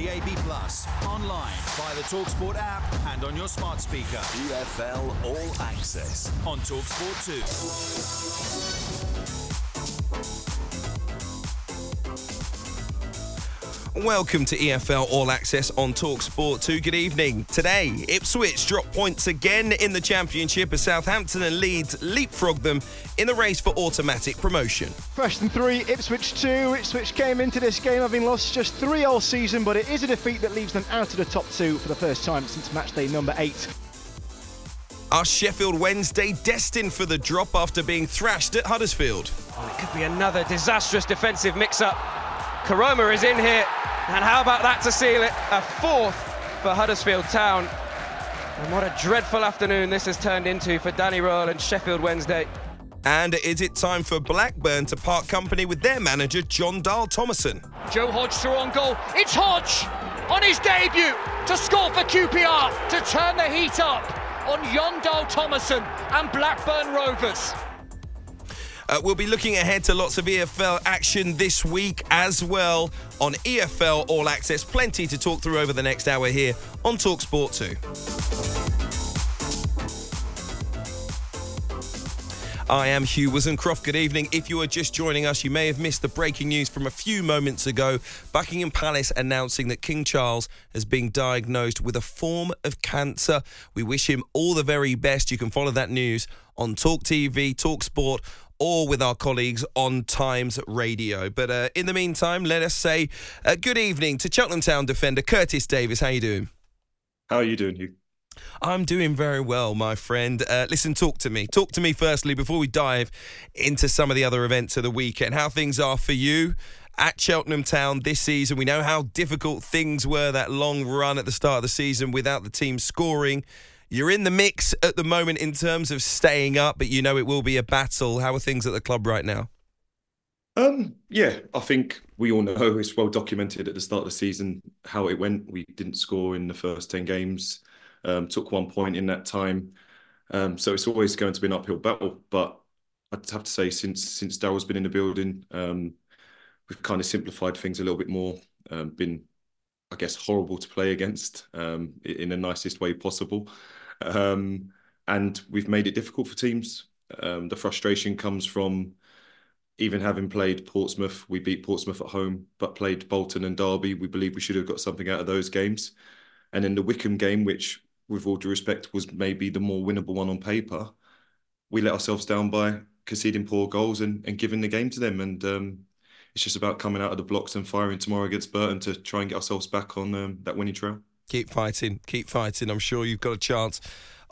DAB Plus, online, via the Talksport app, and on your smart speaker. EFL All Access on Talksport 2. Welcome to EFL All Access on Talksport 2. Good evening. Today, Ipswich drop points again in the Championship as Southampton and Leeds leapfrog them in the race for automatic promotion. Preston 3, Ipswich 2. Ipswich came into this game having lost just three all season, but it is a defeat that leaves them out of the top two for the first time since matchday number 8. Are Sheffield Wednesday destined for the drop after being thrashed at Huddersfield? Oh, it could be another disastrous defensive mix up. Koroma is in here, and how about that to seal it? A fourth for Huddersfield Town. And what a dreadful afternoon this has turned into for Danny Röhl and Sheffield Wednesday. And is it time for Blackburn to part company with their manager, Jon Dahl Tomasson? Joe Hodge through on goal. It's Hodge on his debut to score for QPR to turn the heat up on Jon Dahl Tomasson and Blackburn Rovers. Uh, we'll be looking ahead to lots of EFL action this week as well on EFL All Access. Plenty to talk through over the next hour here on Talksport 2. I am Hugh Woozencroft. Good evening. If you are just joining us, you may have missed the breaking news from a few moments ago. Buckingham Palace announcing that King Charles has been diagnosed with a form of cancer. We wish him all the very best. You can follow that news on Talk TV, Talk Sport, or with our colleagues on Times Radio. But uh, in the meantime, let us say uh, good evening to Cheltenham Town defender Curtis Davies. How are you doing? How are you doing, Hugh? I'm doing very well, my friend. Uh, listen, talk to me. Talk to me firstly before we dive into some of the other events of the weekend. How things are for you at Cheltenham Town this season. We know how difficult things were that long run at the start of the season without the team scoring. You're in the mix at the moment in terms of staying up, but you know it will be a battle. How are things at the club right now? Um, yeah, I think we all know it's well documented at the start of the season how it went. We didn't score in the first 10 games um, took one point in that time. Um, so it's always going to be an uphill battle. But I'd have to say, since since Daryl's been in the building, um, we've kind of simplified things a little bit more. Um, been, I guess, horrible to play against um, in the nicest way possible, um, and we've made it difficult for teams. the frustration comes from even having played Portsmouth, we beat Portsmouth at home, but played Bolton and Derby. We believe we should have got something out of those games. And in the Wycombe game, which with all due respect, was maybe the more winnable one on paper. We let ourselves down by conceding poor goals and, and giving the game to them. And um, it's just about coming out of the blocks and firing tomorrow against Burton to try and get ourselves back on um, that winning trail. Keep fighting, keep fighting. I'm sure you've got a chance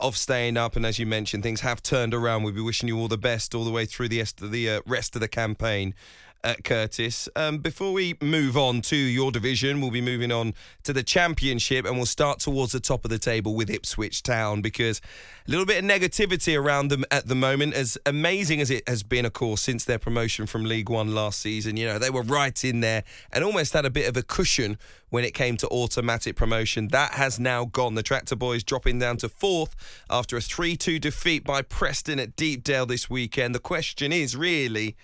of staying up. And as you mentioned, things have turned around. We'll be wishing you all the best all the way through the rest of the, uh, rest of the campaign uh, Curtis. Um, before we move on to your division, we'll be moving on to the championship and we'll start towards the top of the table with Ipswich Town because a little bit of negativity around them at the moment, as amazing as it has been, of course, since their promotion from League One last season. You know, they were right in there and almost had a bit of a cushion when it came to automatic promotion. That has now gone. The Tractor Boys dropping down to fourth after a 3 2 defeat by Preston at Deepdale this weekend. The question is really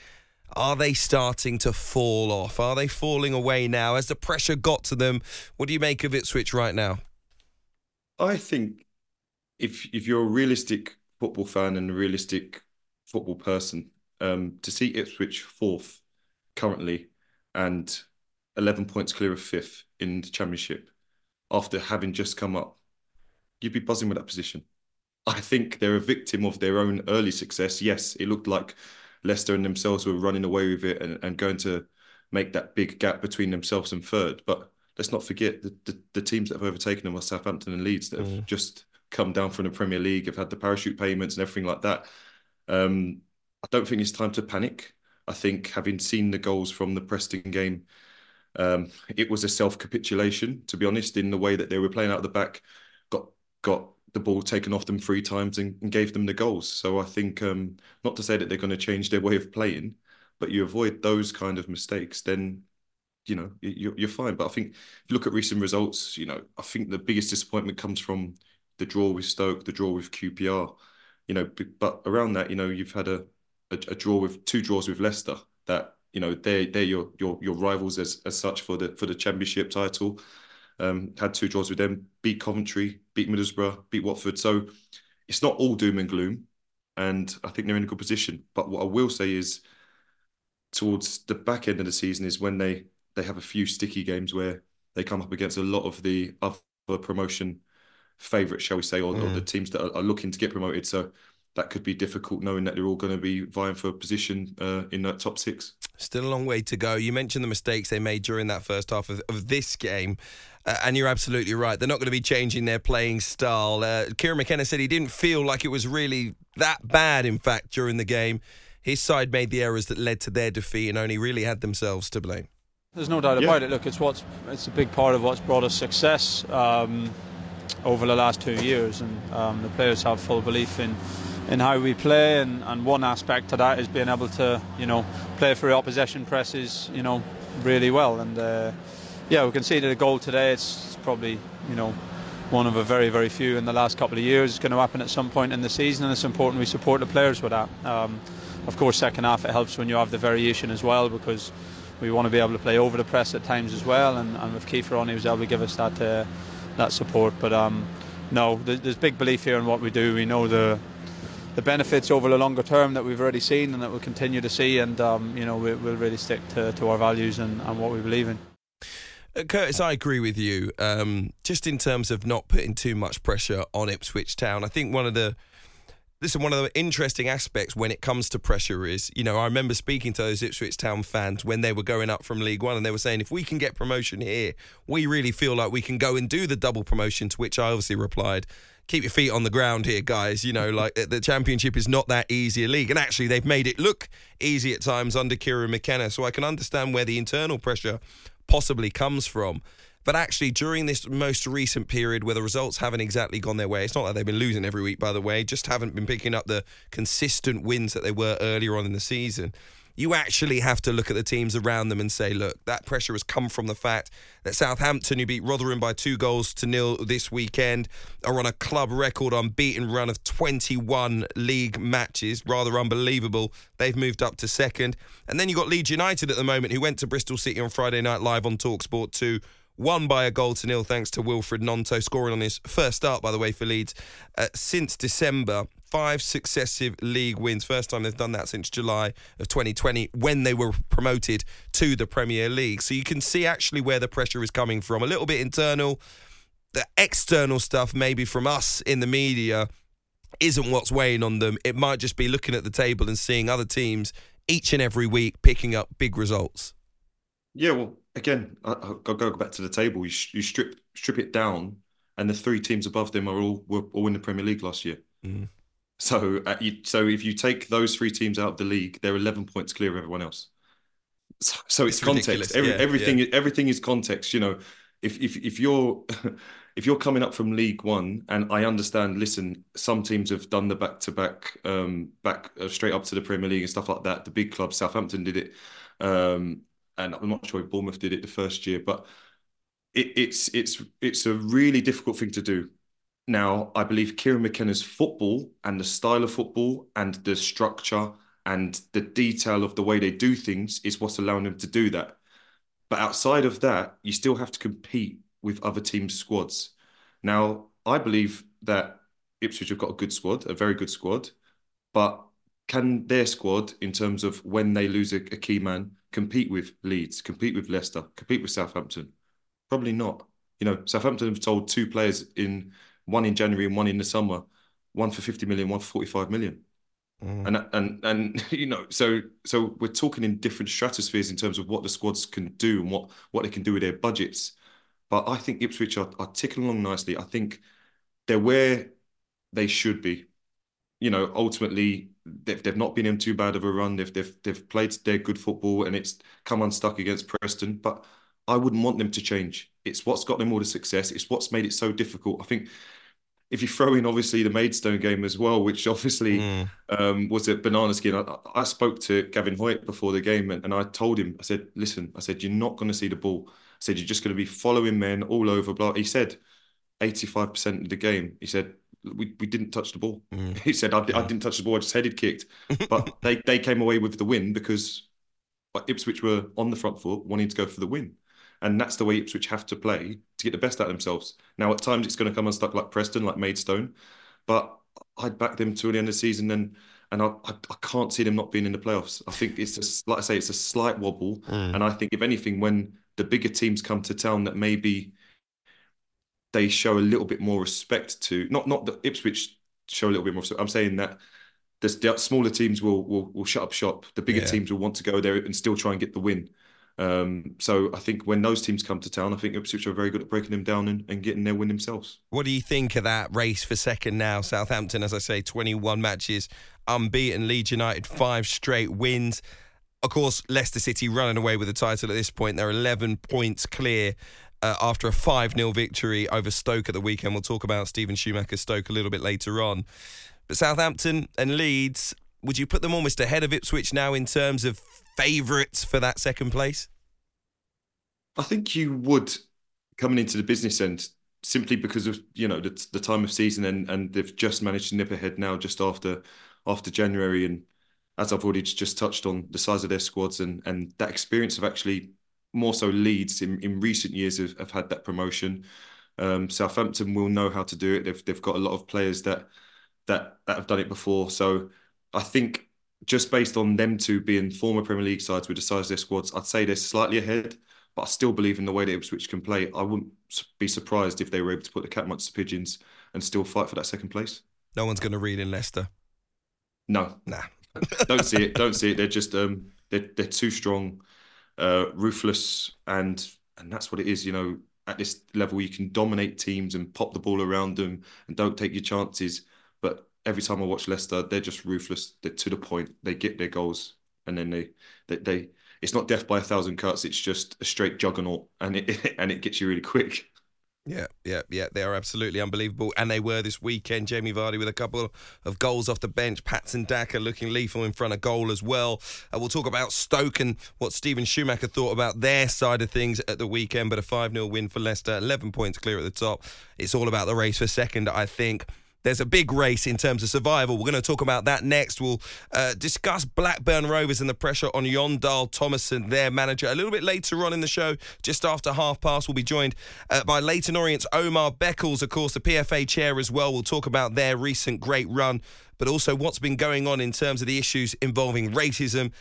are they starting to fall off? Are they falling away now? Has the pressure got to them? What do you make of Ipswich right now? I think if if you're a realistic football fan and a realistic football person, um, to see Ipswich fourth currently and 11 points clear of fifth in the championship after having just come up, you'd be buzzing with that position. I think they're a victim of their own early success. Yes, it looked like Leicester and themselves were running away with it and, and going to make that big gap between themselves and third. But let's not forget the, the, the teams that have overtaken them are Southampton and Leeds that have mm. just come down from the Premier League, have had the parachute payments and everything like that. Um, I don't think it's time to panic. I think having seen the goals from the Preston game, um, it was a self capitulation, to be honest, in the way that they were playing out of the back, got got the ball taken off them three times and, and gave them the goals. So I think um, not to say that they're going to change their way of playing, but you avoid those kind of mistakes, then you know you're, you're fine. But I think if you look at recent results, you know I think the biggest disappointment comes from the draw with Stoke, the draw with QPR. You know, but around that, you know, you've had a, a, a draw with two draws with Leicester. That you know they're they're your your your rivals as as such for the for the championship title. Um, had two draws with them, beat Coventry, beat Middlesbrough, beat Watford. So it's not all doom and gloom, and I think they're in a good position. But what I will say is, towards the back end of the season is when they they have a few sticky games where they come up against a lot of the other promotion favourites, shall we say, or, mm. or, the mm. teams that are, are, looking to get promoted. So that could be difficult knowing that they're all going to be vying for a position uh, in that top six. Still a long way to go. You mentioned the mistakes they made during that first half of, of this game. Uh, and you're absolutely right. They're not going to be changing their playing style. Uh, Kieran McKenna said he didn't feel like it was really that bad, in fact, during the game. His side made the errors that led to their defeat and only really had themselves to blame. There's no doubt about it. Look, it's what's it's a big part of what's brought us success um, over the last two years, and um, the players have full belief in in how we play, and, and one aspect to that is being able to, you know, play for the opposition presses, you know, really well. And uh, yeah, we conceded a goal today. It's, probably, you know, one of a very, very few in the last couple of years. It's going to happen at some point in the season, and it's important we support the players with that. Um, of course, second half it helps when you have the variation as well because we want to be able to play over the press at times as well. And, and with Kiefer on, he was able to give us that uh, that support. But um, no, there's, there's big belief here in what we do. We know the the benefits over the longer term that we've already seen and that we'll continue to see. And um, you know, we, will really stick to, to our values and, and what we believe in. Curtis, I agree with you. Um, just in terms of not putting too much pressure on Ipswich Town, I think one of the listen, one of the interesting aspects when it comes to pressure is, you know, I remember speaking to those Ipswich Town fans when they were going up from League One and they were saying, if we can get promotion here, we really feel like we can go and do the double promotion, to which I obviously replied, keep your feet on the ground here, guys. You know, like the championship is not that easy a league. And actually, they've made it look easy at times under Kieran McKenna. So I can understand where the internal pressure possibly comes from. But actually, during this most recent period where the results haven't exactly gone their way, it's not like they've been losing every week, by the way, just haven't been picking up the consistent wins that they were earlier on in the season you actually have to look at the teams around them and say, look, that pressure has come from the fact that Southampton, who beat Rotherham by two goals to nil this weekend, are on a club record unbeaten run of 21 league matches. Rather unbelievable. They've moved up to second. And then you've got Leeds United at the moment, who went to Bristol City on Friday night live on Talksport 2 won by a goal to nil thanks to Wilfried Gnonto scoring on his first start, by the way, for Leeds uh, since December. Five successive league wins. First time they've done that since July of 2020 when they were promoted to the Premier League. So you can see actually where the pressure is coming from. A little bit internal. The external stuff, maybe from us in the media, isn't what's weighing on them. It might just be looking at the table and seeing other teams each and every week picking up big results. Yeah, well, again, I, will go back to the table. You, you, strip strip it down, and the three teams above them are all were all in the Premier League last year. Mm. So, uh, you, so if you take those three teams out of the league, they're eleven points clear of everyone else. So, so it's, it's context. Every, yeah, everything, yeah. everything is context. You know, if if if you're if you're coming up from League One, and I understand, listen, some teams have done the back to back, um, back uh, straight up to the Premier League and stuff like that. The big clubs, Southampton did it. Um, and I'm not sure if Bournemouth did it the first year, but it, it's it's it's a really difficult thing to do. Now, I believe Kieran McKenna's football and the style of football and the structure and the detail of the way they do things is what's allowing them to do that. But outside of that, you still have to compete with other teams' squads. Now, I believe that Ipswich have got a good squad, a very good squad, but can their squad, in terms of when they lose a, a key man, compete with Leeds, compete with Leicester, compete with Southampton? Probably not. You know, Southampton have told two players in one in January and one in the summer, one for 50 million, one for 45 million. Mm. And and and you know, so so we're talking in different stratospheres in terms of what the squads can do and what what they can do with their budgets. But I think Ipswich are, are ticking along nicely. I think they're where they should be. You know, ultimately they've, they've not been in too bad of a run. They've, they've they've played their good football and it's come unstuck against Preston. But I wouldn't want them to change. It's what's got them all the success. It's what's made it so difficult. I think if you throw in obviously the Maidstone game as well, which obviously mm. um, was a banana skin. I, I, spoke to Gavin Hoyte before the game and, and I told him, I said, listen, I said, you're not going to see the ball. I said, you're just going to be following men all over. Blah. He said, 85% of the game, he said, we, we didn't touch the ball. Mm. He said, I, I, didn't touch the ball, I just headed kicked. But they, they came away with the win because Ipswich were on the front foot, wanting to go for the win. and that's the way Ipswich have to play to get the best out of themselves. Now, at times it's going to come unstuck like Preston, like Maidstone, but I'd back them to the end of the season and and I, I, I, can't see them not being in the playoffs. I think it's just like I say, it's a slight wobble, mm. and I think if anything, when the bigger teams come to town, that maybe they show a little bit more respect to not not the Ipswich show a little bit more. I'm saying that the smaller teams will will will shut up shop. The bigger yeah. teams will want to go there and still try and get the win. Um, so I think when those teams come to town, I think Ipswich are very good at breaking them down and, and getting their win themselves. What do you think of that race for second now? Southampton, as I say, 21 matches unbeaten. Leeds United, five straight wins. Of course, Leicester City running away with the title at this point. They're 11 points clear uh, after a 5 0 victory over Stoke at the weekend. We'll talk about Steven Schumacher Stoke a little bit later on. But Southampton and Leeds, would you put them almost ahead of Ipswich now in terms of favourites for that second place? I think you would coming into the business end simply because of you know the, the time of season and and they've just managed to nip ahead now just after after January and as I've already just touched on the size of their squads and and that experience of actually more so Leeds in, in recent years have, have had that promotion. Um, Southampton will know how to do it. They've they've got a lot of players that that that have done it before. So I think just based on them two being former Premier League sides with the size of their squads, I'd say they're slightly ahead. But I still believe in the way that Ipswich can play. I wouldn't be surprised if they were able to put the cat amongst the pigeons and still fight for that second place. No one's going to read in Leicester. No, nah, don't see it. Don't see it. They're just um, they're they're too strong, uh, ruthless, and and that's what it is. You know, at this level, you can dominate teams and pop the ball around them and don't take your chances. But every time I watch Leicester, they're just ruthless. They're to the point. They get their goals, and then they they, they it's not death by a thousand cuts. It's just a straight juggernaut, and it and it gets you really quick. Yeah, yeah, yeah. They are absolutely unbelievable. And they were this weekend. Jamie Vardy with a couple of goals off the bench. Patson Daka looking lethal in front of goal as well. Uh, we'll talk about Stoke and what Steven Schumacher thought about their side of things at the weekend. But a 5 0 win for Leicester, 11 points clear at the top. It's all about the race for second, I think. There's a big race in terms of survival. We're going to talk about that next. We'll uh, discuss Blackburn Rovers and the pressure on Jon Dahl Tomasson, their manager. A little bit later on in the show, just after half past, we'll be joined uh, by Leyton Orient's Omar Beckles, of course, the PFA chair as well. We'll talk about their recent great run, but also what's been going on in terms of the issues involving racism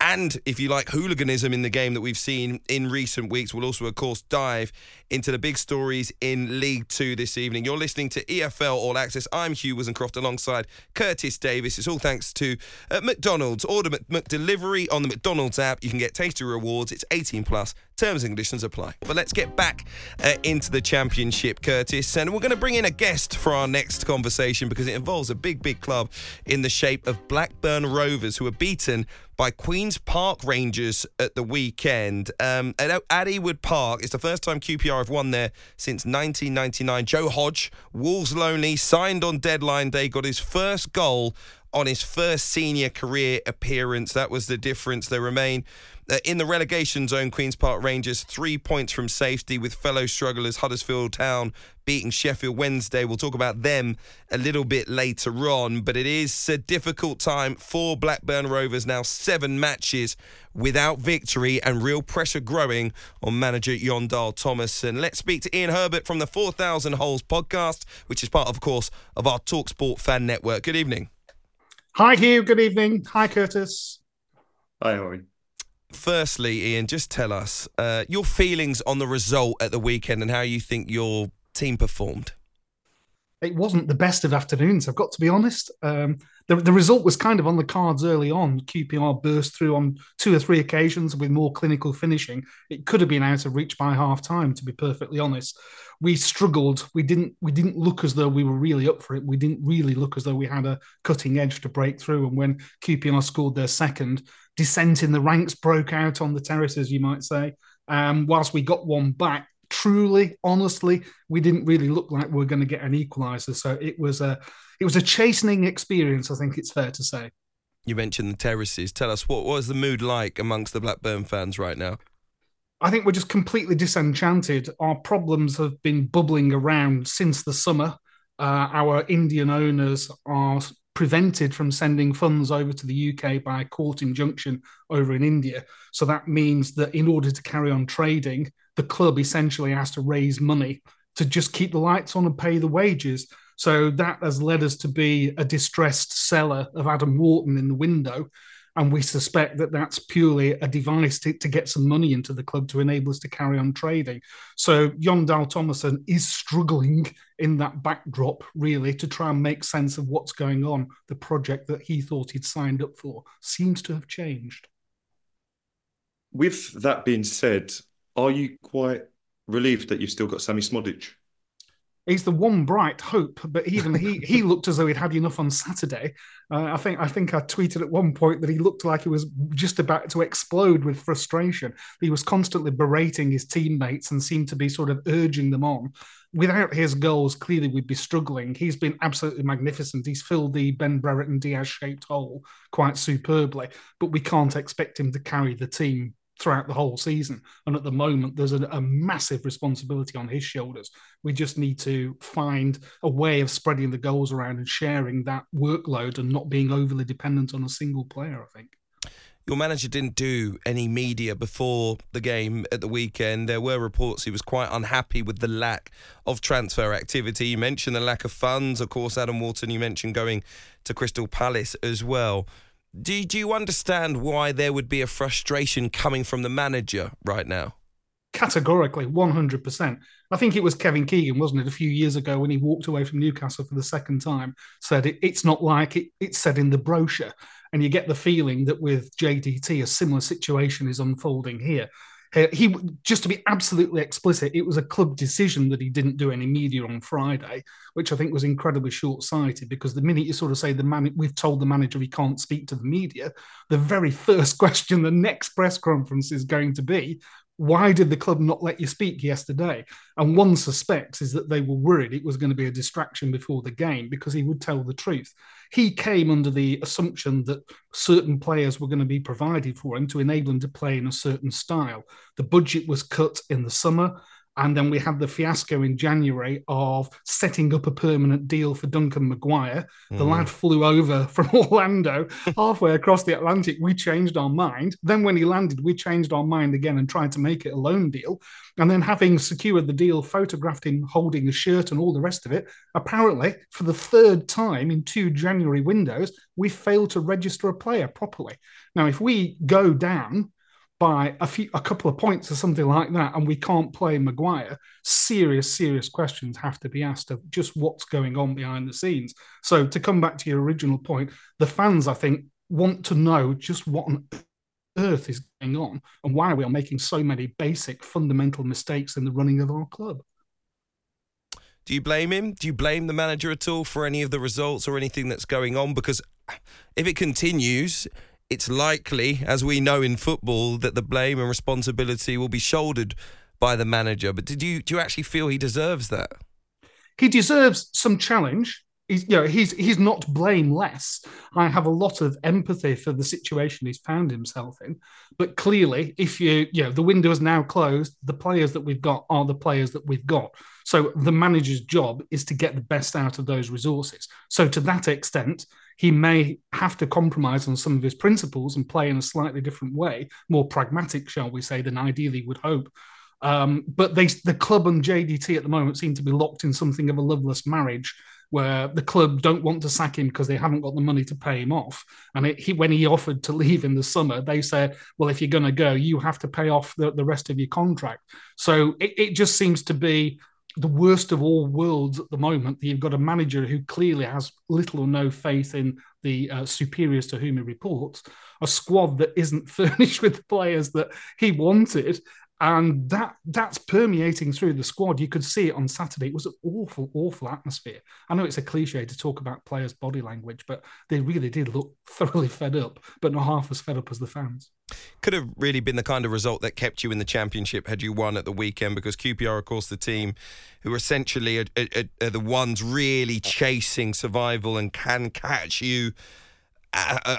and, if you like, hooliganism in the game that we've seen in recent weeks. We'll also, of course, dive into the big stories in League Two this evening. You're listening to EFL All Access. I'm Hugh Woozencroft alongside Curtis Davies. It's all thanks to uh, McDonald's. Order McDelivery on the McDonald's app. You can get tasty rewards. It's 18 plus. Terms and conditions apply. But let's get back uh, into the championship, Curtis. And we're going to bring in a guest for our next conversation because it involves a big, big club in the shape of Blackburn Rovers, who were beaten by Queen's Park Rangers at the weekend. Um, at Ewood Park, it's the first time QPR have won there since 1999. Joe Hodge, Wolves loanee, signed on deadline day, got his first goal on his first senior career appearance. That was the difference. They remain Uh, in the relegation zone, Queen's Park Rangers, three points from safety with fellow strugglers Huddersfield Town beating Sheffield Wednesday. We'll talk about them a little bit later on, but it is a difficult time for Blackburn Rovers now. Seven matches without victory and real pressure growing on manager Jon Dahl Tomasson. Let's speak to Ian Herbert from the 4000 Holes podcast, which is part, of course, of our Talksport fan network. Good evening. Hi, Hugh. Good evening. Hi, Curtis. Hi, Ori firstly, Ian, just tell us uh, your feelings on the result at the weekend and how you think your team performed. It wasn't the best of afternoons, I've got to be honest. Um, the, the result was kind of on the cards early on. QPR burst through on two or three occasions with more clinical finishing. It could have been out of reach by half time, to be perfectly honest. We struggled. We didn't. We didn't look as though we were really up for it. We didn't really look as though we had a cutting edge to break through. And when QPR scored their second, dissent in the ranks broke out on the terraces, you might say. Um, whilst we got one back, truly, honestly, we didn't really look like we are going to get an equaliser. So it was a it was a chastening experience. I think it's fair to say. You mentioned the terraces. Tell us what was the mood like amongst the Blackburn fans right now? I think we're just completely disenchanted. Our problems have been bubbling around since the summer. Uh, our Indian owners are prevented from sending funds over to the UK by a court injunction over in India. So that means that in order to carry on trading, the club essentially has to raise money to just keep the lights on and pay the wages. So that has led us to be a distressed seller of Adam Wharton in the window. And we suspect that that's purely a device to, to get some money into the club to enable us to carry on trading. So Jon Dahl Tomasson is struggling in that backdrop, really, to try and make sense of what's going on. The project that he thought he'd signed up for seems to have changed. With that being said, are you quite relieved that you've still got Sammie Szmodics? He's the one bright hope. But even he he looked as though he'd had enough on Saturday. Uh, I think I think I tweeted at one point that he looked like he was just about to explode with frustration. He was constantly berating his teammates and seemed to be sort of urging them on. Without his goals, clearly we'd be struggling. He's been absolutely magnificent. He's filled the Ben Brereton Diaz shaped hole quite superbly, but we can't expect him to carry the team throughout the whole season. And at the moment, there's a, a, massive responsibility on his shoulders. We just need to find a way of spreading the goals around and sharing that workload and not being overly dependent on a single player, I think. Your manager didn't do any media before the game at the weekend. There were reports he was quite unhappy with the lack of transfer activity. You mentioned the lack of funds. Of course, Adam Wharton, you mentioned going to Crystal Palace as well. Do, do you understand why there would be a frustration coming from the manager right now? Categorically, 100%. I think it was Kevin Keegan, wasn't it, a few years ago when he walked away from Newcastle for the second time, said it, it's not like it, it's said in the brochure. And you get the feeling that with JDT, a similar situation is unfolding here. Uh, he just to be absolutely explicit, it was a club decision that he didn't do any media on Friday, which I think was incredibly short-sighted. Because the minute you sort of say the man, we've told the manager he can't speak to the media, the very first question the next press conference is going to be, why did the club not let you speak yesterday? And one suspects is that they were worried it was going to be a distraction before the game because he would tell the truth. He came under the assumption that certain players were going to be provided for him to enable him to play in a certain style. The budget was cut in the summer. And then we had the fiasco in January of setting up a permanent deal for Duncan McGuire. The mm. lad flew over from Orlando halfway across the Atlantic. We changed our mind. Then, when he landed, we changed our mind again and tried to make it a loan deal. And then, having secured the deal, photographed him holding a shirt and all the rest of it, apparently, for the third time in two January windows, we failed to register a player properly. Now, if we go down, by a few a couple of points or something like that and we can't play McGuire, serious, serious questions have to be asked of just what's going on behind the scenes. So to come back to your original point, the fans, I think, want to know just what on earth is going on and why we are making so many basic fundamental mistakes in the running of our club. Do you blame him? Do you blame the manager at all for any of the results or anything that's going on? Because if it continues, it's likely, as we know in football, that the blame and responsibility will be shouldered by the manager. But did you do you actually feel he deserves that? He deserves some challenge. He's, you know, he's he's not blameless. I have a lot of empathy for the situation he's found himself in. But clearly, if you you know the window is now closed, the players that we've got are the players that we've got. So the manager's job is to get the best out of those resources. So to that extent, he may have to compromise on some of his principles and play in a slightly different way, more pragmatic, shall we say, than ideally would hope. Um, but they, the club and JDT at the moment seem to be locked in something of a loveless marriage where the club don't want to sack him because they haven't got the money to pay him off. And it, he, when he offered to leave in the summer, they said, well, if you're going to go, you have to pay off the, the rest of your contract. So it, it just seems to be the worst of all worlds at the moment. You've got a manager who clearly has little or no faith in the uh, superiors to whom he reports, a squad that isn't furnished with the players that he wanted, and that that's permeating through the squad. You could see it on Saturday. It was an awful, awful atmosphere. I know it's a cliche to talk about players' body language, but they really did look thoroughly fed up, but not half as fed up as the fans. Could have really been the kind of result that kept you in the championship had you won at the weekend, because QPR, of course, the team who essentially are, are, are the ones really chasing survival and can catch you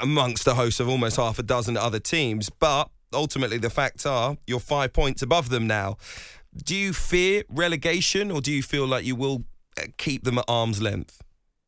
amongst the host of almost half a dozen other teams, but ultimately the facts are you're five points above them now. Do you fear relegation or do you feel like you will uh, keep them at arm's length?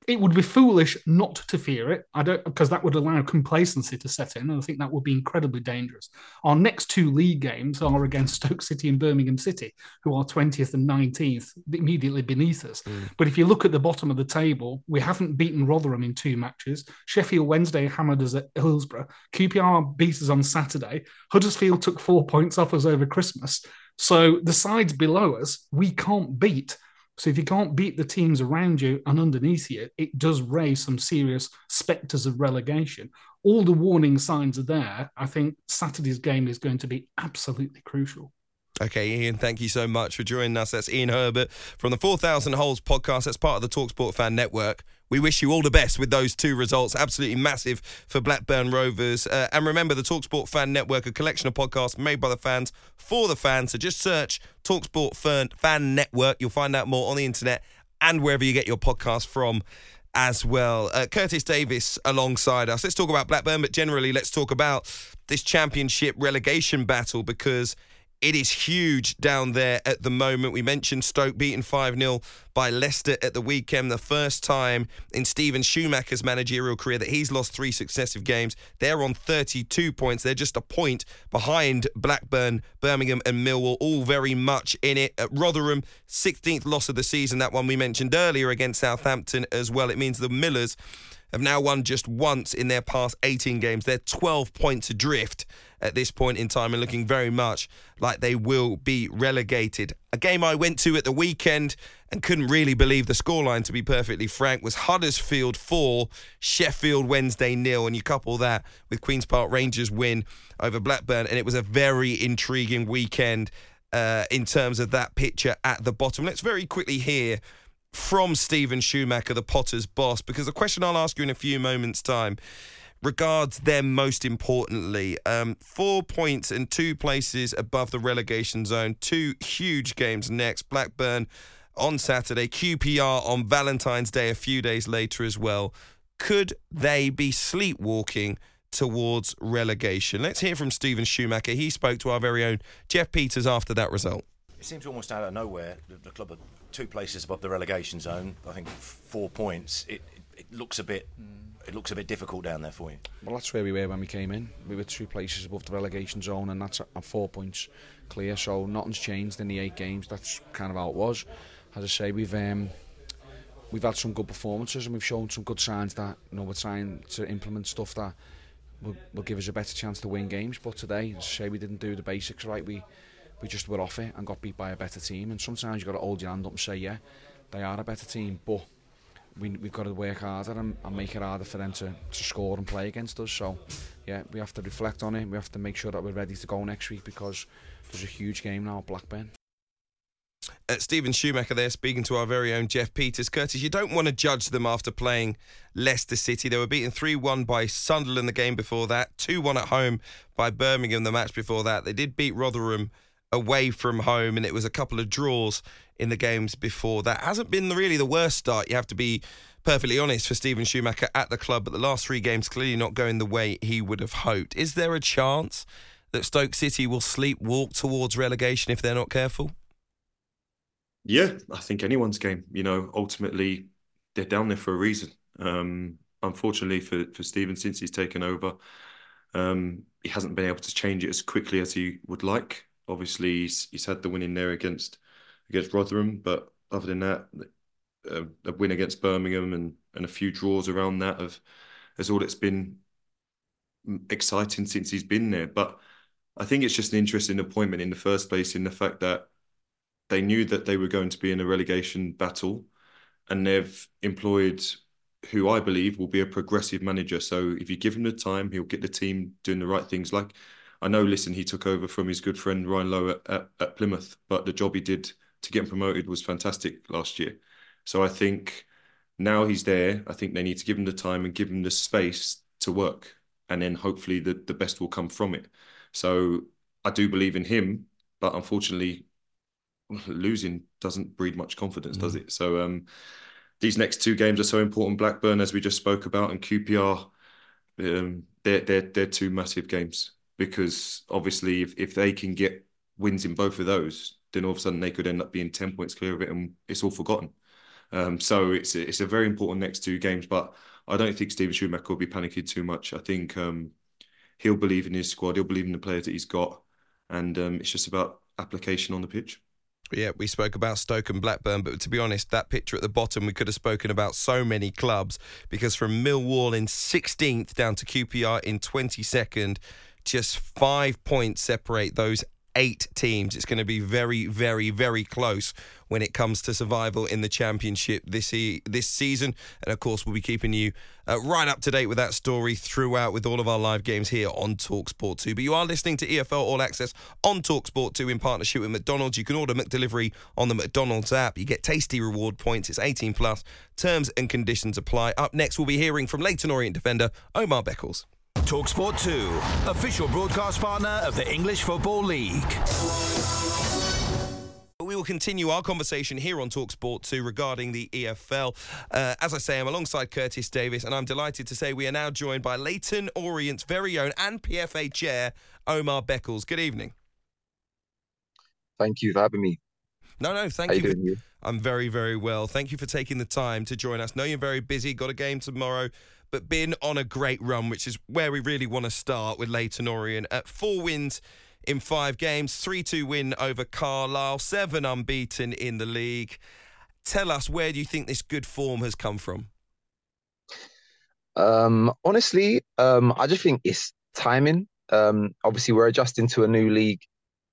It would be foolish not to fear it. I don't because that would allow complacency to set in, and I think that would be incredibly dangerous. Our next two league games are against Stoke City and Birmingham City, who are 20th and 19th, immediately beneath us. Mm. But if you look at the bottom of the table, we haven't beaten Rotherham in two matches. Sheffield Wednesday hammered us at Hillsborough. QPR beat us on Saturday. Huddersfield took four points off us over Christmas. So the sides below us, we can't beat. So if you can't beat the teams around you and underneath you, it does raise some serious spectres of relegation. All the warning signs are there. I think Saturday's game is going to be absolutely crucial. Okay, Ian, thank you so much for joining us. That's Ian Herbert from the 4,000 Holes podcast. That's part of the Talksport Fan Network. We wish you all the best with those two results. Absolutely massive for Blackburn Rovers. Uh, and remember, the Talksport Fan Network, a collection of podcasts made by the fans for the fans. So just search Talksport Fan, Fan Network. You'll find out more on the internet and wherever you get your podcast from as well. Uh, Curtis Davies alongside us. Let's talk about Blackburn, but generally, let's talk about this championship relegation battle because it is huge down there at the moment. We mentioned Stoke beaten 5 0 by Leicester at the weekend, the first time in Steven Schumacher's managerial career that he's lost three successive games. They're on 32 points. They're just a point behind Blackburn, Birmingham, and Millwall, all very much in it. At Rotherham, 16th loss of the season, that one we mentioned earlier against Southampton as well. It means the Millers have now won just once in their past 18 games. They're 12 points adrift at this point in time and looking very much like they will be relegated. A game I went to at the weekend and couldn't really believe the scoreline, to be perfectly frank, was Huddersfield 4, Sheffield Wednesday nil. And you couple that with Queen's Park Rangers win over Blackburn, and it was a very intriguing weekend uh, in terms of that picture at the bottom. Let's very quickly hear from Steven Schumacher, the Potters boss, because the question I'll ask you in a few moments' time regards them most importantly. Um, four points and two places above the relegation zone. Two huge games next. Blackburn on Saturday, QPR on Valentine's Day a few days later as well. Could they be sleepwalking? Towards relegation. Let's hear from Steven Schumacher. He spoke to our very own Jeff Peters after that result. It seems almost out of nowhere. The, the club are two places above the relegation zone. I think four points. It, it, it looks a bit. Mm it looks a bit difficult down there for you. Well, that's where we were when we came in. We were two places above the relegation zone, and that's at four points clear. So nothing's changed in the eight games. That's kind of how it was. As I say, we've um, we've had some good performances, and we've shown some good signs that you know we're trying to implement stuff that will, will give us a better chance to win games. But today, as I say, we didn't do the basics right. We we just were off it and got beat by a better team. And sometimes you've got to hold your hand up and say, yeah, they are a better team, but we, we've got to work harder and, and make it harder for them to, to score and play against us. So, yeah, we have to reflect on it. We have to make sure that we're ready to go next week because there's a huge game now, at Blackburn. Uh, Steven Schumacher there speaking to our very own Jeff Peters. Curtis, you don't want to judge them after playing Leicester City. They were beaten 3 1 by Sunderland the game before that, 2 1 at home by Birmingham the match before that. They did beat Rotherham away from home, and it was a couple of draws in the games before. That hasn't been really the worst start. You have to be perfectly honest for Steven Schumacher at the club, but the last three games clearly not going the way he would have hoped. Is there a chance that Stoke City will sleepwalk towards relegation if they're not careful? Yeah, I think anyone's game. You know, ultimately they're down there for a reason. Um, unfortunately for for Steven, since he's taken over, um, he hasn't been able to change it as quickly as he would like. Obviously, he's, he's had the win in there against against Rotherham, but other than that, a, a win against Birmingham and and a few draws around that have has all that's been exciting since he's been there. But I think it's just an interesting appointment in the first place in the fact that they knew that they were going to be in a relegation battle, and they've employed who I believe will be a progressive manager. So if you give him the time, he'll get the team doing the right things. Like I know, listen, he took over from his good friend Ryan Lowe at, at, at Plymouth, but the job he did to get him promoted was fantastic last year. So I think now he's there. I think they need to give him the time and give him the space to work, and then hopefully the the best will come from it. So I do believe in him, but unfortunately, losing doesn't breed much confidence, mm. does it? So um, these next two games are so important. Blackburn, as we just spoke about, and QPR, um, they're they're they're two massive games because obviously if, if they can get wins in both of those, then all of a sudden they could end up being 10 points clear of it and it's all forgotten. Um, so it's it's a very important next two games. But I don't think Steven Schumacher will be panicking too much. I think um, he'll believe in his squad. He'll believe in the players that he's got, and um, it's just about application on the pitch. Yeah, we spoke about Stoke and Blackburn, but to be honest, that picture at the bottom, we could have spoken about so many clubs because from Millwall in 16th down to QPR in 22nd, just five points separate those eight teams. It's going to be very, very, very close when it comes to survival in the championship this e- this season. And of course, we'll be keeping you uh, right up to date with that story throughout with all of our live games here on Talksport 2. But you are listening to EFL All Access on Talksport 2 in partnership with McDonald's. You can order McDelivery on the McDonald's app. You get tasty reward points. It's 18 plus. Terms and conditions apply. Up next, we'll be hearing from Leyton Orient defender Omar Beckles. Talksport 2, official broadcast partner of the English Football League. We will continue our conversation here on Talksport 2 regarding the EFL. Uh, as I say, I'm alongside Curtis Davies, and I'm delighted to say we are now joined by Leyton Orient's very own and PFA chair, Omar Beckles. Good evening. Thank you for having me. No, no, thank How you. you for- you? I'm very, very well. Thank you for taking the time to join us. Know you're very busy, got a game tomorrow, but been on a great run, which is where we really want to start with Leyton Orient. At four wins in five games, 3 2 win over Carlisle, seven unbeaten in the league. Tell us, where do you think this good form has come from? Um, honestly, um, I just think it's timing. Um, obviously, we're adjusting to a new league.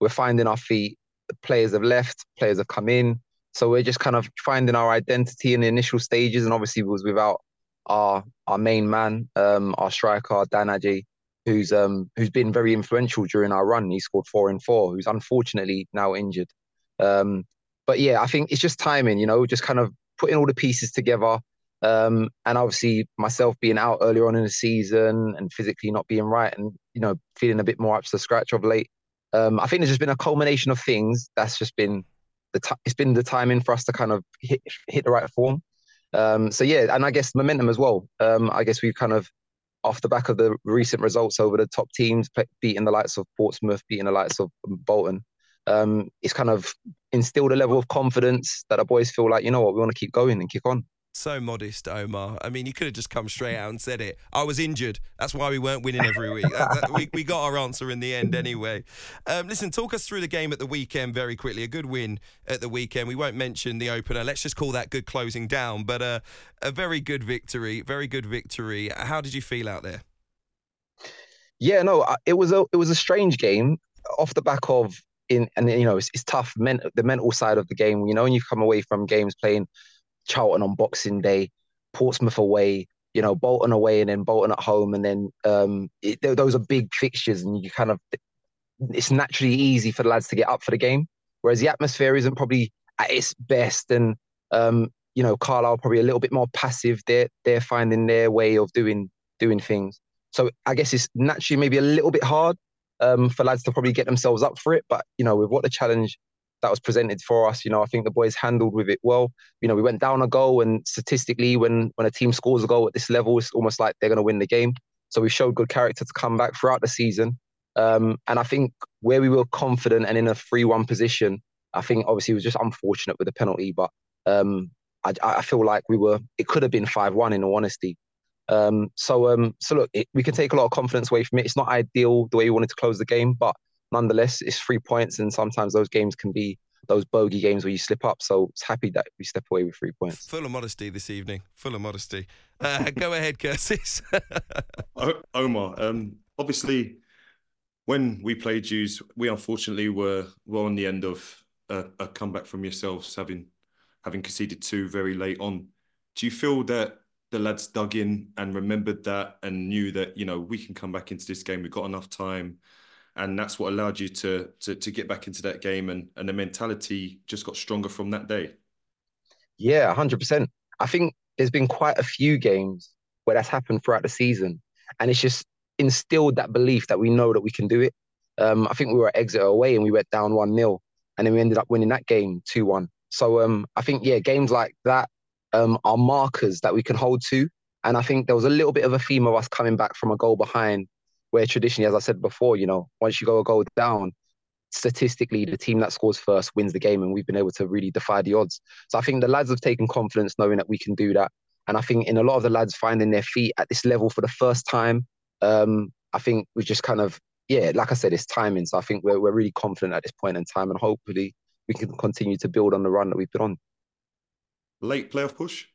We're finding our feet. Players have left, players have come in. So we're just kind of finding our identity in the initial stages. And obviously, it was without our our main man, um, our striker Dan Agyei, who's um who's been very influential during our run. He scored four in four. Who's unfortunately now injured. Um, but yeah, I think it's just timing. You know, just kind of putting all the pieces together. Um, and obviously myself being out earlier on in the season and physically not being right and you know feeling a bit more up to scratch of late. Um, I think there's just been a culmination of things that's just been the t- it's been the timing for us to kind of hit hit the right form. Um, so yeah, and I guess momentum as well. Um, I guess we've kind of off the back of the recent results over the top teams, beating the likes of Portsmouth, beating the likes of Bolton. Um, it's kind of instilled a level of confidence that our boys feel like you know what we want to keep going and kick on. So modest, Omar. I mean, you could have just come straight out and said it. I was injured. That's why we weren't winning every week. We, we got our answer in the end anyway. Um, listen, talk us through the game at the weekend very quickly. A good win at the weekend. We won't mention the opener. Let's just call that good closing down. But uh, a very good victory. Very good victory. How did you feel out there? Yeah, no, it was a it was a strange game off the back of in and you know it's, it's tough men, the mental side of the game. You know, when you come away from games playing Charlton on Boxing Day, Portsmouth away, you know, Bolton away, and then Bolton at home, and then um, it, th- those are big fixtures, and you kind of it's naturally easy for the lads to get up for the game. Whereas the atmosphere isn't probably at its best, and um, you know, Carlisle probably a little bit more passive. They're they're finding their way of doing doing things. So I guess it's naturally maybe a little bit hard um, for lads to probably get themselves up for it. But you know, with what the challenge that was presented for us, you know, I think the boys handled with it well. You know, we went down a goal, and statistically, when when a team scores a goal at this level, it's almost like they're going to win the game. So we showed good character to come back throughout the season. Um, and I think where we were confident and in a three-one position, I think obviously it was just unfortunate with the penalty, but um, I, I feel like we were. It could have been five-one in all honesty. Um, so um, so look, it, we can take a lot of confidence away from it. It's not ideal the way we wanted to close the game, but nonetheless, it's three points, and sometimes those games can be those bogey games where you slip up. So it's happy that we step away with three points. Full of modesty this evening. Full of modesty. Uh, go ahead, Curtis. Omar, um, obviously, when we played yous, we unfortunately were were on the end of a, a comeback from yourselves, having having conceded two very late on. Do you feel that the lads dug in and remembered that and knew that you know we can come back into this game? We've got enough time, and that's what allowed you to to to get back into that game, and and the mentality just got stronger from that day. Yeah, hundred percent. I think there's been quite a few games where that's happened throughout the season, and it's just instilled that belief that we know that we can do it. Um, I think we were at Exeter away and we went down one 0 and then we ended up winning that game two one. So um, I think yeah, games like that um, are markers that we can hold to, and I think there was a little bit of a theme of us coming back from a goal behind, where traditionally, as I said before, you know, once you go a goal down, statistically the team that scores first wins the game, and we've been able to really defy the odds. So I think the lads have taken confidence knowing that we can do that. And I think in a lot of the lads finding their feet at this level for the first time, um, I think we just kind of yeah, like I said, it's timing. So I think we're we're really confident at this point in time, and hopefully we can continue to build on the run that we've been on. Late playoff push.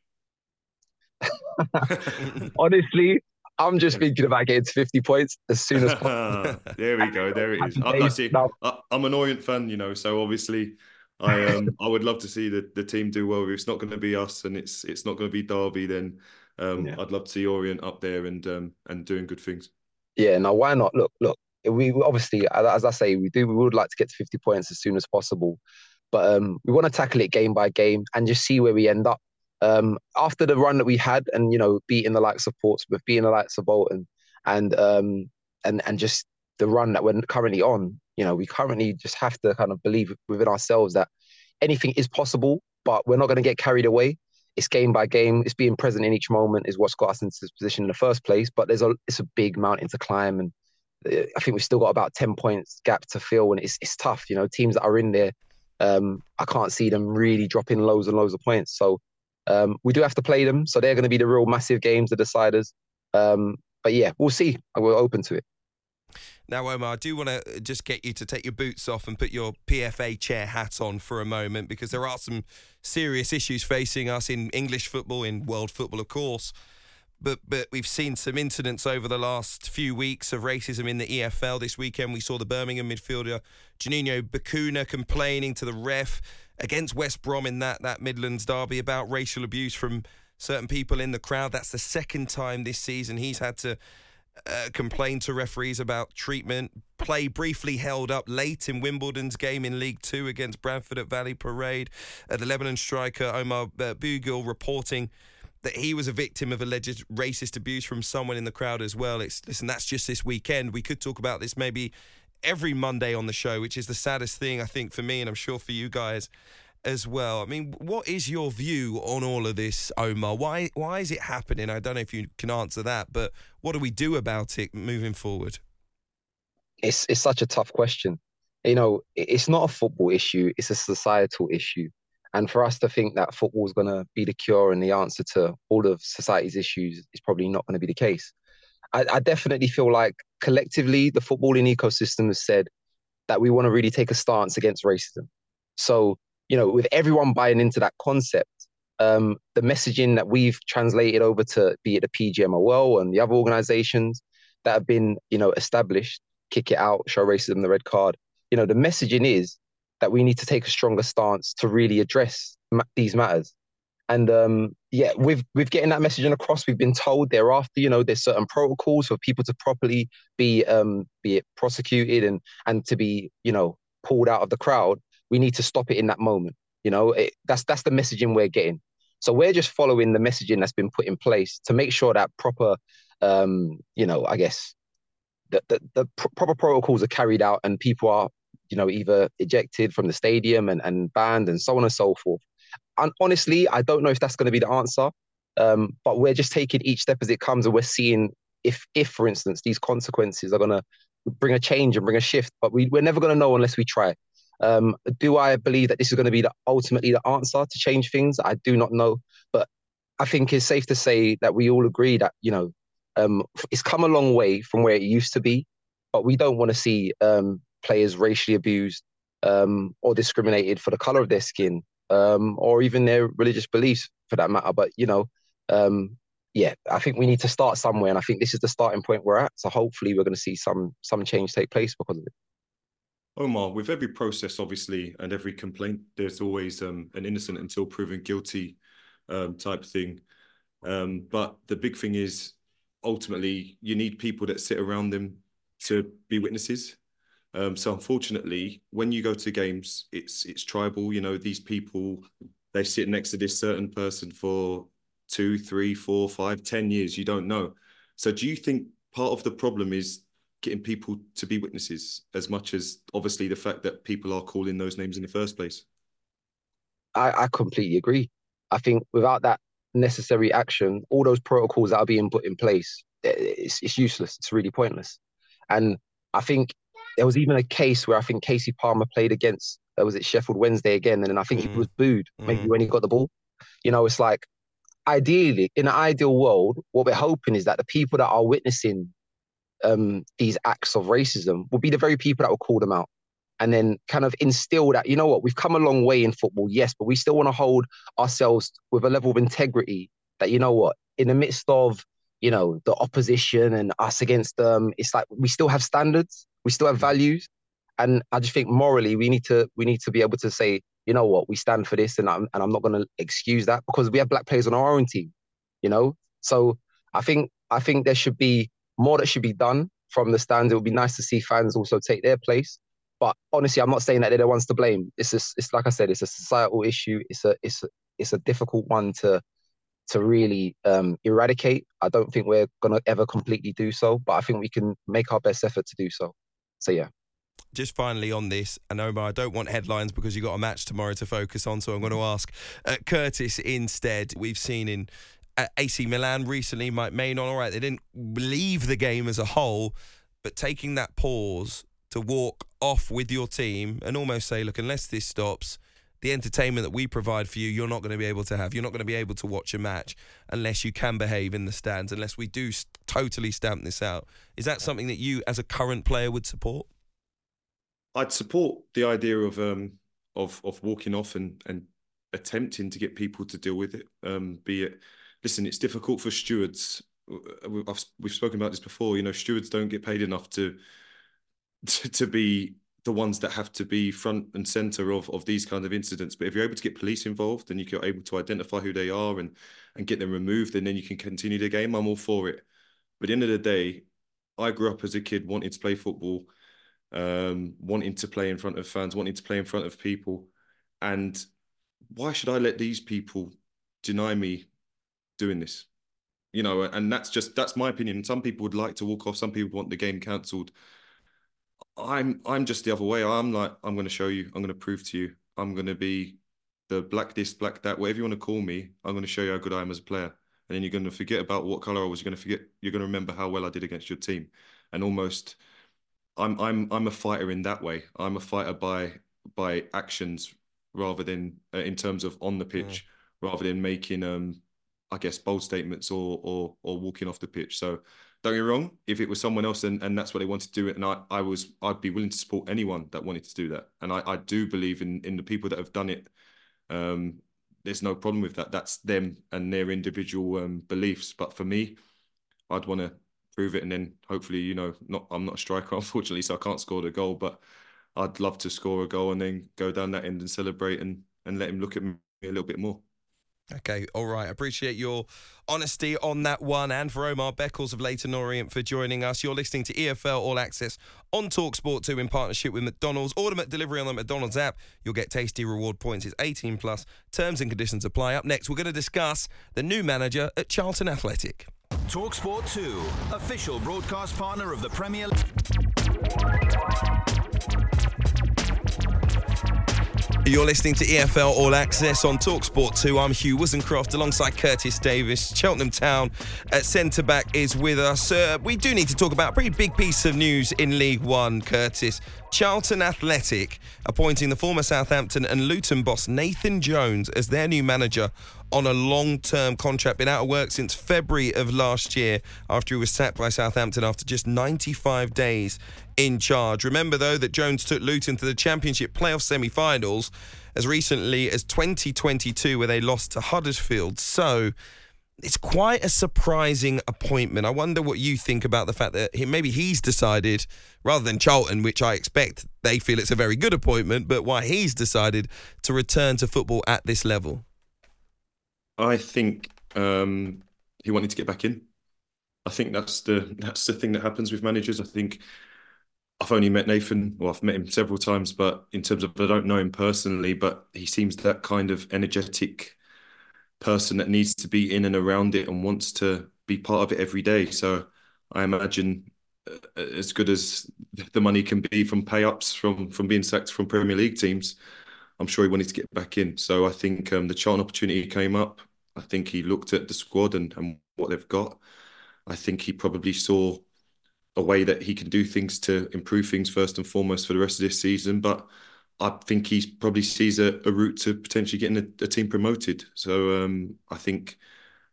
Honestly, I'm just thinking about getting to 50 points as soon as possible. there we go. There it is. I, I see, I, am an Orient fan, you know, so obviously I um I would love to see the, the team do well. If it's not going to be us and it's it's not going to be Derby, then um yeah. I'd love to see Orient up there and um and doing good things. Yeah, now why not? Look, look, we obviously, as I say, we do we would like to get to 50 points as soon as possible, but um we want to tackle it game by game and just see where we end up um, after the run that we had, and you know, beating the likes of Portsmouth, beating the likes of Bolton, and um, and and just the run that we're currently on, you know, we currently just have to kind of believe within ourselves that anything is possible, but we're not going to get carried away. It's game by game. It's being present in each moment is what's got us into this position in the first place. But there's a it's a big mountain to climb, and uh, I think we've still got about ten points gap to fill, and it's it's tough. You know, teams that are in there, um, I can't see them really dropping loads and loads of points. So um, we do have to play them, so they're going to be the real massive games, the deciders. Um, but yeah, we'll see. We're open to it. Now, Omar, I do want to just get you to take your boots off and put your PFA chair hat on for a moment because there are some serious issues facing us in English football, in world football, of course. But but we've seen some incidents over the last few weeks of racism in the EFL. This weekend, we saw the Birmingham midfielder Juninho Bacuna complaining to the ref against West Brom in that that Midlands derby about racial abuse from certain people in the crowd. That's the second time this season he's had to uh, complain to referees about treatment. Play briefly held up late in Wimbledon's game in League Two against Bradford at Valley Parade. Uh, the Lebanon striker Omar Bugiel reporting that he was a victim of alleged racist abuse from someone in the crowd as well. It's listen, that's just this weekend. We could talk about this maybe every Monday on the show, which is the saddest thing, I think, for me, and I'm sure for you guys as well. I mean, what is your view on all of this, Omar? Why why is it happening? I don't know if you can answer that, but what do we do about it moving forward? It's it's such a tough question. You know, it's not a football issue; it's a societal issue. And for us to think that football is going to be the cure and the answer to all of society's issues is probably not going to be the case. I, I definitely feel like collectively the footballing ecosystem has said that we want to really take a stance against racism. So, you know, with everyone buying into that concept, um, the messaging that we've translated over to be it the PGMOL and the other organizations that have been, you know, established, kick it out, show racism the red card. You know, the messaging is that we need to take a stronger stance to really address ma- these matters. And um, yeah, with with getting that messaging across, we've been told thereafter, you know, there's certain protocols for people to properly be um, be it prosecuted and and to be, you know, pulled out of the crowd. We need to stop it in that moment. You know, it, that's that's the messaging we're getting. So we're just following the messaging that's been put in place to make sure that proper, um, you know, I guess the, the, the pr- proper protocols are carried out and people are, you know, either ejected from the stadium and, and banned and so on and so forth and honestly, I don't know if that's going to be the answer. Um, but we're just taking each step as it comes, and we're seeing if, if for instance, these consequences are going to bring a change and bring a shift. But we, we're never going to know unless we try. Um, do I believe that this is going to be the, ultimately the answer to change things? I do not know, but I think it's safe to say that we all agree that you know um, it's come a long way from where it used to be, but we don't want to see um, players racially abused um, or discriminated for the color of their skin um, or even their religious beliefs for that matter. But you know, um, yeah, I think we need to start somewhere, and I think this is the starting point we're at. So hopefully, we're going to see some some change take place because of it. Omar, with every process, obviously, and every complaint, there's always um, an innocent until proven guilty um, type thing. Um, but the big thing is, ultimately, you need people that sit around them to be witnesses. Um, so unfortunately, when you go to games, it's it's tribal. You know, these people they sit next to this certain person for two, three, four, five, ten years. You don't know. So do you think part of the problem is getting people to be witnesses as much as obviously the fact that people are calling those names in the first place? I, I completely agree. I think without that necessary action, all those protocols that are being put in place, it's, it's useless. It's really pointless. And I think there was even a case where I think Kasey Palmer played against uh, was it Sheffield Wednesday again, and then I think mm. he was booed maybe mm. when he got the ball. You know, it's like ideally in an ideal world, what we're hoping is that the people that are witnessing um, these acts of racism will be the very people that will call them out and then kind of instill that you know what we've come a long way in football yes but we still want to hold ourselves with a level of integrity that you know what in the midst of you know the opposition and us against them it's like we still have standards we still have values. And i just think morally we need to we need to be able to say you know what? We stand for this and i'm and i'm not going to excuse that because we have black players on our own team you know? So i think i think there should be more that should be done from the stands. It would be nice to see fans also take their place. But honestly i'm not saying that they're the ones to blame. It's just it's like i said it's a societal issue. It's a it's a, it's a difficult one to to really um, eradicate. I don't think we're gonna ever completely do so, but I think we can make our best effort to do so. So yeah. Just finally on this, and Omar, I don't want headlines because you've got a match tomorrow to focus on, so I'm going to ask uh, Curtis instead. We've seen in uh, AC Milan recently, Mike Maignan, all right, they didn't leave the game as a whole, but taking that pause to walk off with your team and almost say, look, unless this stops, the entertainment that we provide for you, you're not going to be able to have. You're not going to be able to watch a match unless you can behave in the stands, unless we do totally stamp this out. Is that something that you, as a current player, would support? I'd support the idea of um, of of walking off and and attempting to get people to deal with it. Um, be it, listen, it's difficult for stewards. I've, we've spoken about this before. You know, stewards don't get paid enough to to, to be the ones that have to be front and center of, of these kind of incidents. But if you're able to get police involved and you're able to identify who they are and and get them removed, and then you can continue the game, I'm all for it. But at the end of the day, I grew up as a kid wanting to play football, um, wanting to play in front of fans, wanting to play in front of people. And why should I let these people deny me doing this? You know, and that's just that's my opinion. Some people would like to walk off, some people want the game cancelled. I'm I'm just the other way. I'm like I'm going to show you. I'm going to prove to you. I'm going to be the black this, black that, whatever you want to call me. I'm going to show you how good I am as a player. And then you're going to forget about what color I was. You're going to forget. You're going to remember how well I did against your team. And almost, I'm I'm I'm a fighter in that way. I'm a fighter by by actions rather than uh, in terms of on the pitch, mm. rather than making um I guess bold statements or or or walking off the pitch. So don't get me wrong, if it was someone else and, and that's what they wanted to do it, and I, I was I'd be willing to support anyone that wanted to do that. And I, I do believe in in the people that have done it. Um, there's no problem with that. That's them and their individual um, beliefs. But for me, I'd want to prove it and then hopefully, you know, not I'm not a striker, unfortunately, so I can't score the goal, but I'd love to score a goal and then go down that end and celebrate and, and let him look at me a little bit more. Okay, all right. Appreciate your honesty on that one. And for Omar Beckles of Leyton Orient for joining us. You're listening to EFL All Access on Talksport 2 in partnership with McDonald's. Order delivery on the McDonald's app. You'll get tasty reward points. It's 18 plus. Terms and conditions apply. Up next, we're going to discuss the new manager at Charlton Athletic. Talksport 2, official broadcast partner of the Premier League. You're listening to EFL All Access on Talksport 2. I'm Hugh Woozencroft alongside Curtis Davies. Cheltenham Town at centre back is with us. Uh, we do need to talk about a pretty big piece of news in League One, Curtis. Charlton Athletic appointing the former Southampton and Luton boss Nathan Jones as their new manager on a long term contract. Been out of work since February of last year after he was sacked by Southampton after just 95 days in charge. Remember, though, that Jones took Luton to the Championship playoff semi finals as recently as 2022, where they lost to Huddersfield. So it's quite a surprising appointment. I wonder what you think about the fact that he, maybe he's decided, rather than Charlton, which I expect they feel it's a very good appointment, but why he's decided to return to football at this level. I think um, he wanted to get back in. I think that's the that's the thing that happens with managers. I think I've only met Nathan, well, I've met him several times, but in terms of I don't know him personally, but he seems that kind of energetic person that needs to be in and around it and wants to be part of it every day. So I imagine uh, as good as the money can be from pay ups from from being sacked from Premier League teams, I'm sure he wanted to get back in. So I think um, the Charlton opportunity came up. I think he looked at the squad and, and what they've got. I think he probably saw a way that he can do things to improve things first and foremost for the rest of this season. But I think he probably sees a, a route to potentially getting a, a team promoted. So um, I think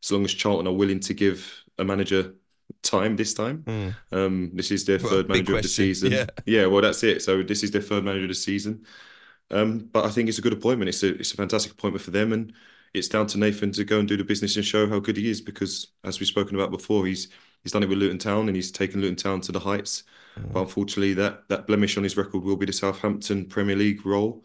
as long as Charlton are willing to give a manager time this time, Mm. um, this is their Well, third manager of the season. yeah. yeah, well that's it. So this is their third manager of the season. Um, but I think it's a good appointment. It's a it's a fantastic appointment for them, and it's down to Nathan to go and do the business and show how good he is. Because as we've spoken about before, he's he's done it with Luton Town and he's taken Luton Town to the heights. But unfortunately, that that blemish on his record will be the Southampton Premier League role.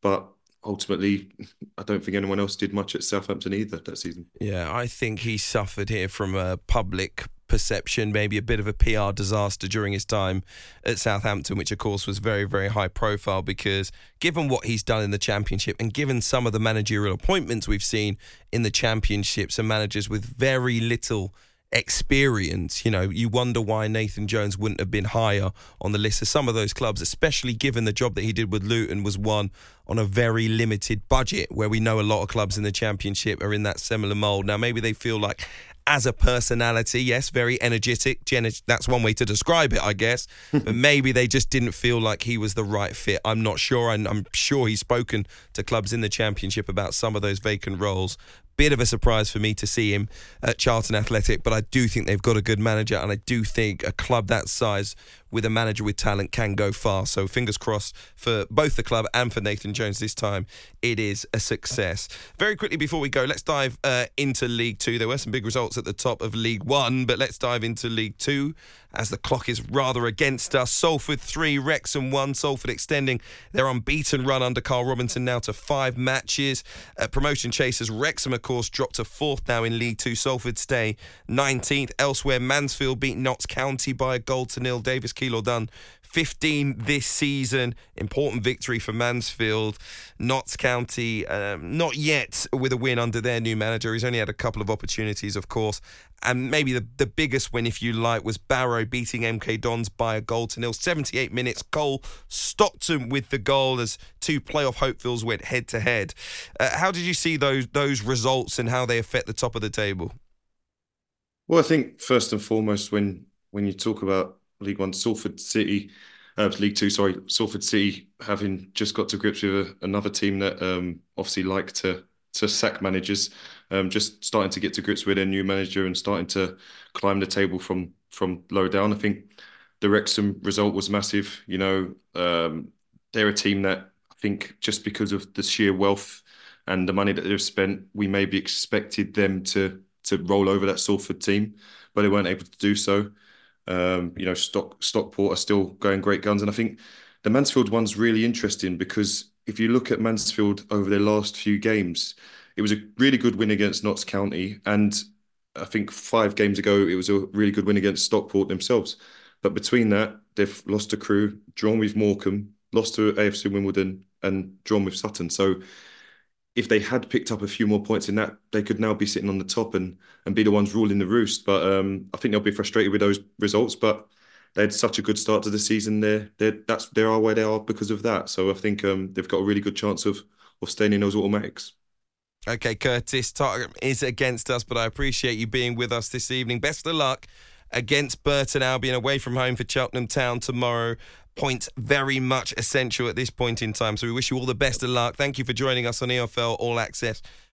But ultimately, I don't think anyone else did much at Southampton either that season. Yeah, I think he suffered here from a public perception, maybe a bit of a PR disaster during his time at Southampton, which of course was very, very high profile because given what he's done in the championship and given some of the managerial appointments we've seen in the championships and managers with very little experience, you know, you wonder why Nathan Jones wouldn't have been higher on the list of some of those clubs, especially given the job that he did with Luton was one on a very limited budget, where we know a lot of clubs in the championship are in that similar mold. Now, maybe they feel like as a personality, yes, very energetic. That's one way to describe it, I guess. but maybe they just didn't feel like he was the right fit. I'm not sure. And I'm sure he's spoken to clubs in the championship about some of those vacant roles. Bit of a surprise for me to see him at Charlton Athletic, but I do think they've got a good manager, and I do think a club that size with a manager with talent can go far. So fingers crossed for both the club and for Nathan Jones this time. It is a success. Very quickly before we go, let's dive uh, into League Two. There were some big results at the top of League One, but let's dive into League Two as the clock is rather against us. Salford 3, Wrexham 1. Salford extending their unbeaten run under Carl Robinson now to five matches. Uh, promotion chasers, Wrexham, of course, dropped to fourth now in League Two. Salford stay 19th. Elsewhere, Mansfield beat Notts County by a goal to nil. Davis Keillor-Dunn 15 this season. Important victory for Mansfield. Notts County, um, not yet with a win under their new manager. He's only had a couple of opportunities, of course. And maybe the, the biggest win, if you like, was Barrow beating MK Dons by a goal to nil. 78 minutes. Cole Stockton with the goal as two playoff hopefuls went head to head. How did you see those those results and how they affect the top of the table? Well, I think first and foremost, when when you talk about League One, Salford City, uh, League Two, sorry, Salford City having just got to grips with a, another team that um, obviously like to to sack managers, um, just starting to get to grips with their new manager and starting to climb the table from from low down. I think the Wrexham result was massive. You know, um, they're a team that I think just because of the sheer wealth and the money that they've spent, we maybe expected them to to roll over that Salford team, but they weren't able to do so. Um, you know, Stock Stockport are still going great guns, and I think the Mansfield one's really interesting because if you look at Mansfield over their last few games, it was a really good win against Notts County, and I think five games ago it was a really good win against Stockport themselves. But between that, they've lost to Crewe, drawn with Morecambe, lost to AFC Wimbledon, and drawn with Sutton. So if they had picked up a few more points in that, they could now be sitting on the top and and be the ones ruling the roost. But um, I think they'll be frustrated with those results. But they had such a good start to the season. There, they that's they are where they are because of that. So I think um, they've got a really good chance of of staying in those automatics. Okay, Curtis, time is against us, but I appreciate you being with us this evening. Best of luck against Burton Albion away from home for Cheltenham Town tomorrow. Points very much essential at this point in time. So we wish you all the best of luck. Thank you for joining us on EFL All Access